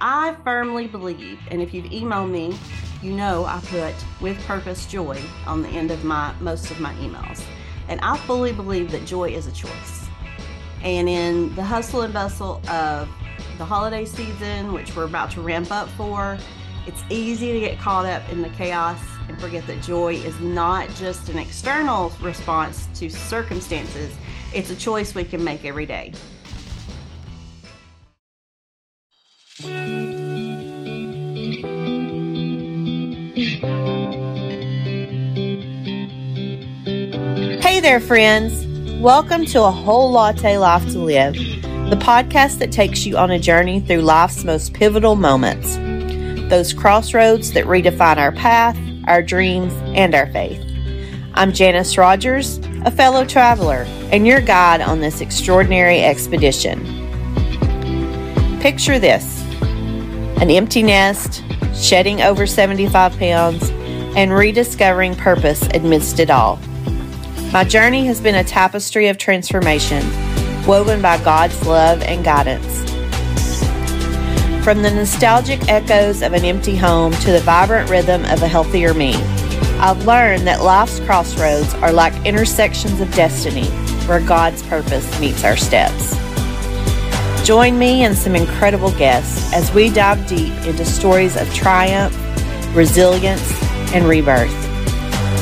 I firmly believe, and if you've emailed me, you know I put with purpose joy on the end of my most of my emails. And I fully believe that joy is a choice. And in the hustle and bustle of the holiday season, which we're about to ramp up for, it's easy to get caught up in the chaos and forget that joy is not just an external response to circumstances, it's a choice we can make every day. There, friends. Welcome to A Whole Latte Life to Live, the podcast that takes you on a journey through life's most pivotal moments, those crossroads that redefine our path, our dreams, and our faith. I'm Janis Rodgers, a fellow traveler, and your guide on this extraordinary expedition. Picture this an empty nest, shedding over 75 pounds, and rediscovering purpose amidst it all. My journey has been a tapestry of transformation, woven by God's love and guidance. From the nostalgic echoes of an empty home to the vibrant rhythm of a healthier me, I've learned that life's crossroads are like intersections of destiny where God's purpose meets our steps. Join me and some incredible guests as we dive deep into stories of triumph, resilience, and rebirth.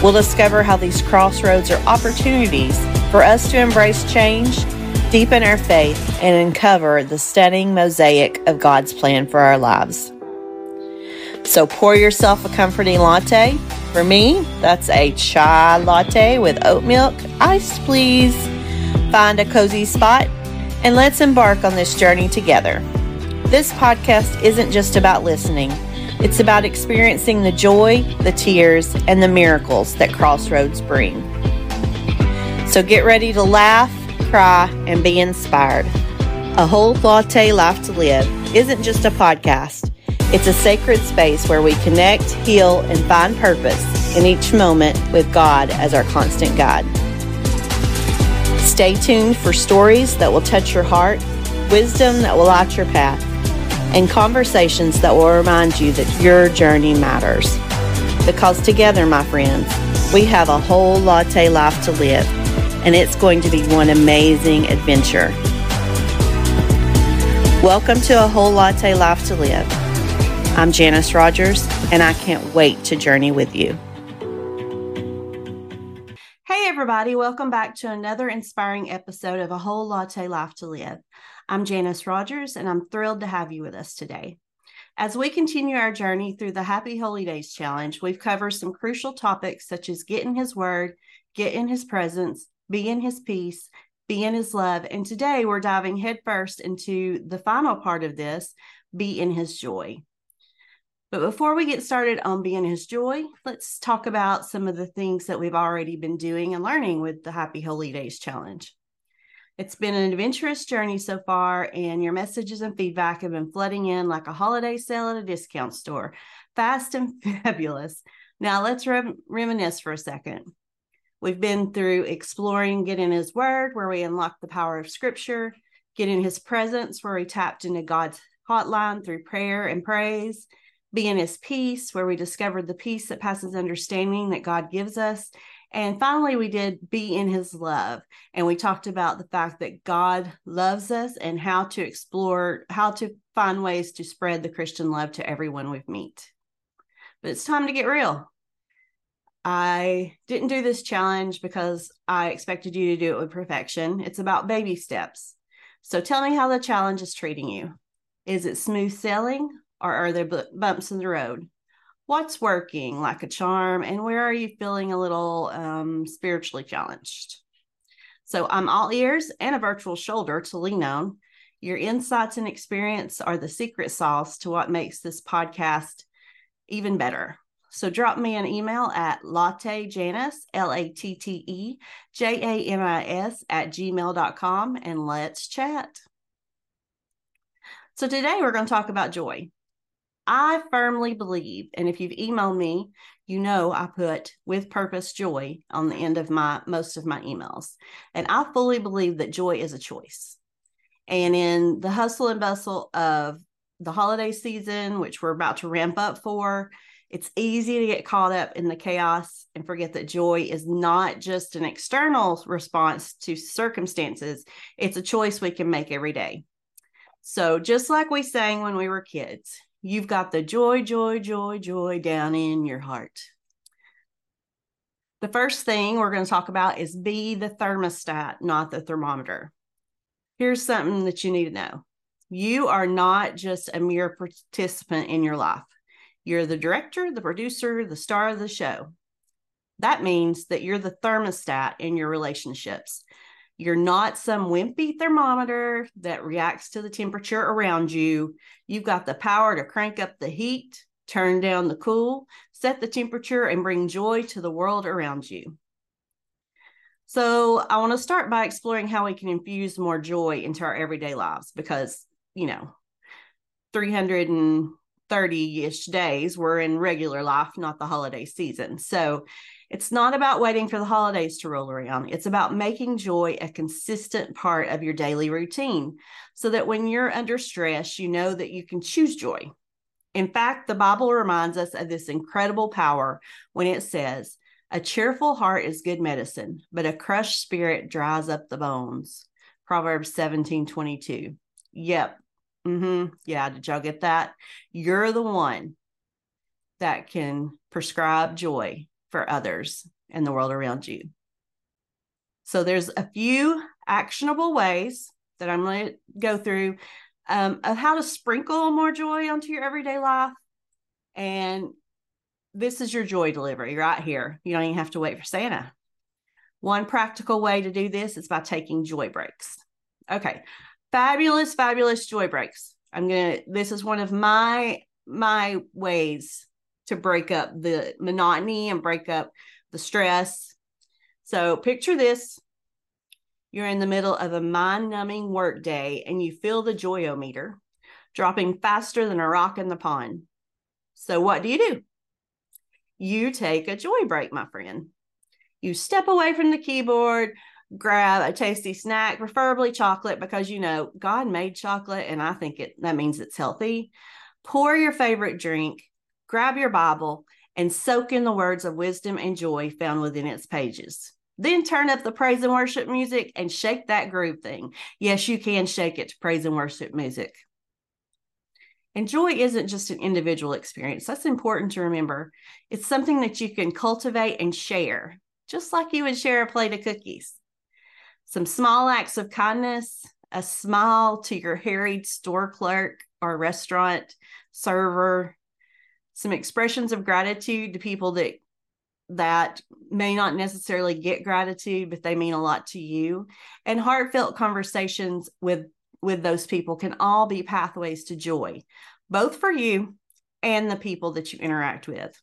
We'll discover how these crossroads are opportunities for us to embrace change, deepen our faith, and uncover the stunning mosaic of God's plan for our lives. So pour yourself a comforting latte. For me, that's a chai latte with oat milk, iced please. Find a cozy spot and let's embark on this journey together. This podcast isn't just about listening, it's about experiencing the joy, the tears, and the miracles that Crossroads bring. So get ready to laugh, cry, and be inspired. A whole latte life to live isn't just a podcast. It's a sacred space where we connect, heal, and find purpose in each moment with God as our constant guide. Stay tuned for stories that will touch your heart, wisdom that will light your path, and conversations that will remind you that your journey matters. Because together, my friends, we have a whole latte life to live, and it's going to be one amazing adventure. Welcome to A Whole Latte Life to Live. I'm Janis Rodgers, and I can't wait to journey with you everybody. Welcome back to another inspiring episode of A Whole Latte Life to Live. I'm Janis Rodgers, and I'm thrilled to have you with us today. As we continue our journey through the Happy Holy Days Challenge, we've covered some crucial topics such as get in His Word, get in His presence, be in His peace, be in His love. And today we're diving headfirst into the final part of this be in His joy. But before we get started on being his joy, let's talk about some of the things that we've already been doing and learning with the Happy Holy Days Challenge. It's been an adventurous journey so far, and your messages and feedback have been flooding in like a holiday sale at a discount store. Fast and fabulous. Now, let's rem- reminisce for a second. We've been through exploring Get in His Word, where we unlocked the power of Scripture, Get in His Presence, where we tapped into God's hotline through prayer and praise, be in his peace, where we discovered the peace that passes understanding that God gives us. And finally, we did be in his love. And we talked about the fact that God loves us and how to explore, how to find ways to spread the Christian love to everyone we meet. But it's time to get real. I didn't do this challenge because I expected you to do it with perfection. It's about baby steps. So tell me how the challenge is treating you. Is it smooth sailing or are there bumps in the road? What's working like a charm, and where are you feeling a little um, spiritually challenged? So I'm all ears and a virtual shoulder to lean on. Your insights and experience are the secret sauce to what makes this podcast even better. So drop me an email at latte janis, L A T T E J A N I S, at gmail.com and let's chat. So today we're going to talk about joy. I firmly believe, and if you've emailed me, you know I put with purpose joy on the end of my most of my emails. And I fully believe that joy is a choice. And in the hustle and bustle of the holiday season, which we're about to ramp up for, it's easy to get caught up in the chaos and forget that joy is not just an external response to circumstances, it's a choice we can make every day. So, just like we sang when we were kids, you've got the joy, joy, joy, joy down in your heart. The first thing we're going to talk about is be the thermostat, not the thermometer. Here's something that you need to know you are not just a mere participant in your life. You're the director, the producer, the star of the show. That means that you're the thermostat in your relationships. You're not some wimpy thermometer that reacts to the temperature around you. You've got the power to crank up the heat, turn down the cool, set the temperature, and bring joy to the world around you. So, I want to start by exploring how we can infuse more joy into our everyday lives because, you know, 330 ish days we're in regular life, not the holiday season. So, it's not about waiting for the holidays to roll around. It's about making joy a consistent part of your daily routine so that when you're under stress, you know that you can choose joy. In fact, the Bible reminds us of this incredible power when it says, A cheerful heart is good medicine, but a crushed spirit dries up the bones. Proverbs 17 22. Yep. Mm-hmm. Yeah. Did y'all get that? You're the one that can prescribe joy for others and the world around you. So there's a few actionable ways that I'm going to go through um, of how to sprinkle more joy onto your everyday life. And this is your joy delivery right here. You don't even have to wait for Santa. One practical way to do this is by taking joy breaks. Okay. Fabulous, fabulous joy breaks. I'm going to, this is one of my, my ways to break up the monotony and break up the stress. So picture this you're in the middle of a mind numbing work day and you feel the joyometer dropping faster than a rock in the pond. So, what do you do? You take a joy break, my friend. You step away from the keyboard, grab a tasty snack, preferably chocolate, because you know God made chocolate and I think it that means it's healthy. Pour your favorite drink, grab your Bible, and soak in the words of wisdom and joy found within its pages. Then turn up the praise and worship music and shake that groove thing. Yes, you can shake it to praise and worship music. And joy isn't just an individual experience. That's important to remember. It's something that you can cultivate and share, just like you would share a plate of cookies. Some small acts of kindness, a smile to your harried store clerk or restaurant server, some expressions of gratitude to people that that may not necessarily get gratitude but they mean a lot to you. And heartfelt conversations with with those people can all be pathways to joy both for you and the people that you interact with.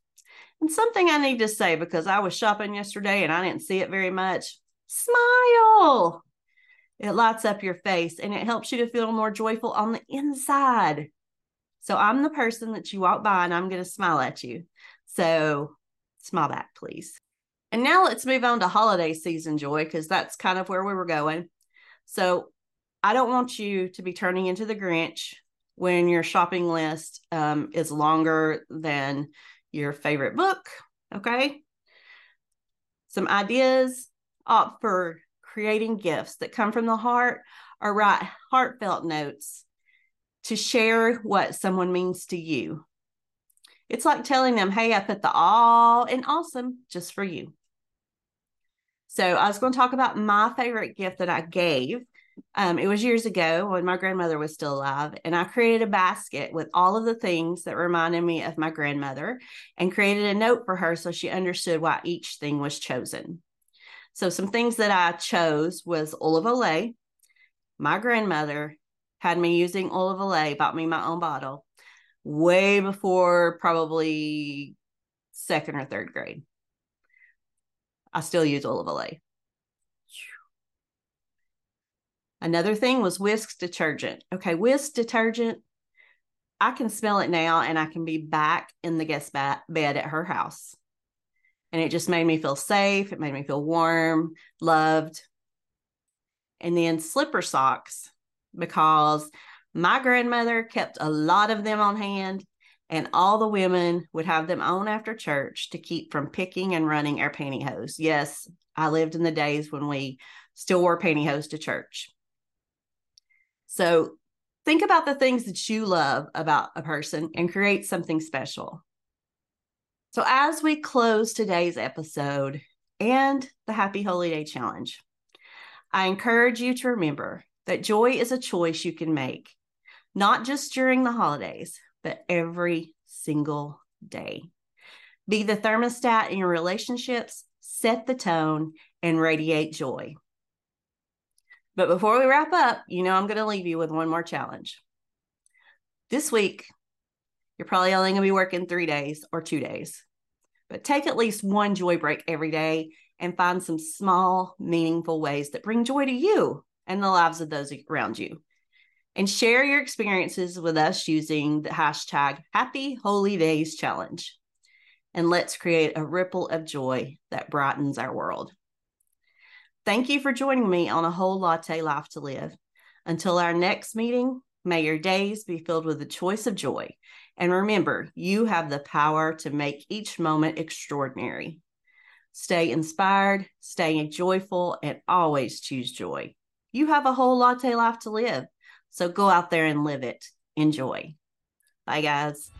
And something i need to say because i was shopping yesterday and i didn't see it very much smile! It lights up your face and it helps you to feel more joyful on the inside so I'm the person that you walk by and I'm going to smile at you. So smile back, please. And now let's move on to holiday season joy because that's kind of where we were going. So I don't want you to be turning into the Grinch when your shopping list um, is longer than your favorite book. Okay. Some ideas opt for creating gifts that come from the heart or write heartfelt notes to share what someone means to you. It's like telling them, hey, I put the all in awesome just for you. So I was going to talk about my favorite gift that I gave. Um, it was years ago when my grandmother was still alive, and I created a basket with all of the things that reminded me of my grandmother and created a note for her so she understood why each thing was chosen. So, some things that I chose was Oil of Olay, my grandmother, had me using Oil of Olay, bought me my own bottle way before probably second or third grade. I still use Oil of Olay. Another thing was Wisk detergent. Okay, Wisk detergent. I can smell it now and I can be back in the guest bed at her house. And it just made me feel safe. It made me feel warm, loved. And then slipper socks because My grandmother kept a lot of them on hand, and all the women would have them on after church to keep from picking and running our pantyhose. Yes, I lived in the days when we still wore pantyhose to church. So think about the things that you love about a person and create something special. So, as we close today's episode and the Happy Holy Day Challenge, I encourage you to remember that joy is a choice you can make, not just during the holidays, but every single day. Be the thermostat in your relationships, set the tone, and radiate joy. But before we wrap up, you know I'm going to leave you with one more challenge. This week, you're probably only going to be working three days or two days, but take at least one joy break every day and find some small, meaningful ways that bring joy to you and the lives of those around you. And share your experiences with us using the hashtag Happy Holy Days Challenge. And let's create a ripple of joy that brightens our world. Thank you for joining me on a whole latte life to live. Until our next meeting, may your days be filled with the choice of joy. And remember, you have the power to make each moment extraordinary. Stay inspired, stay joyful, and always choose joy. You have a whole latte life to live. So go out there and live it. Enjoy. Bye, guys.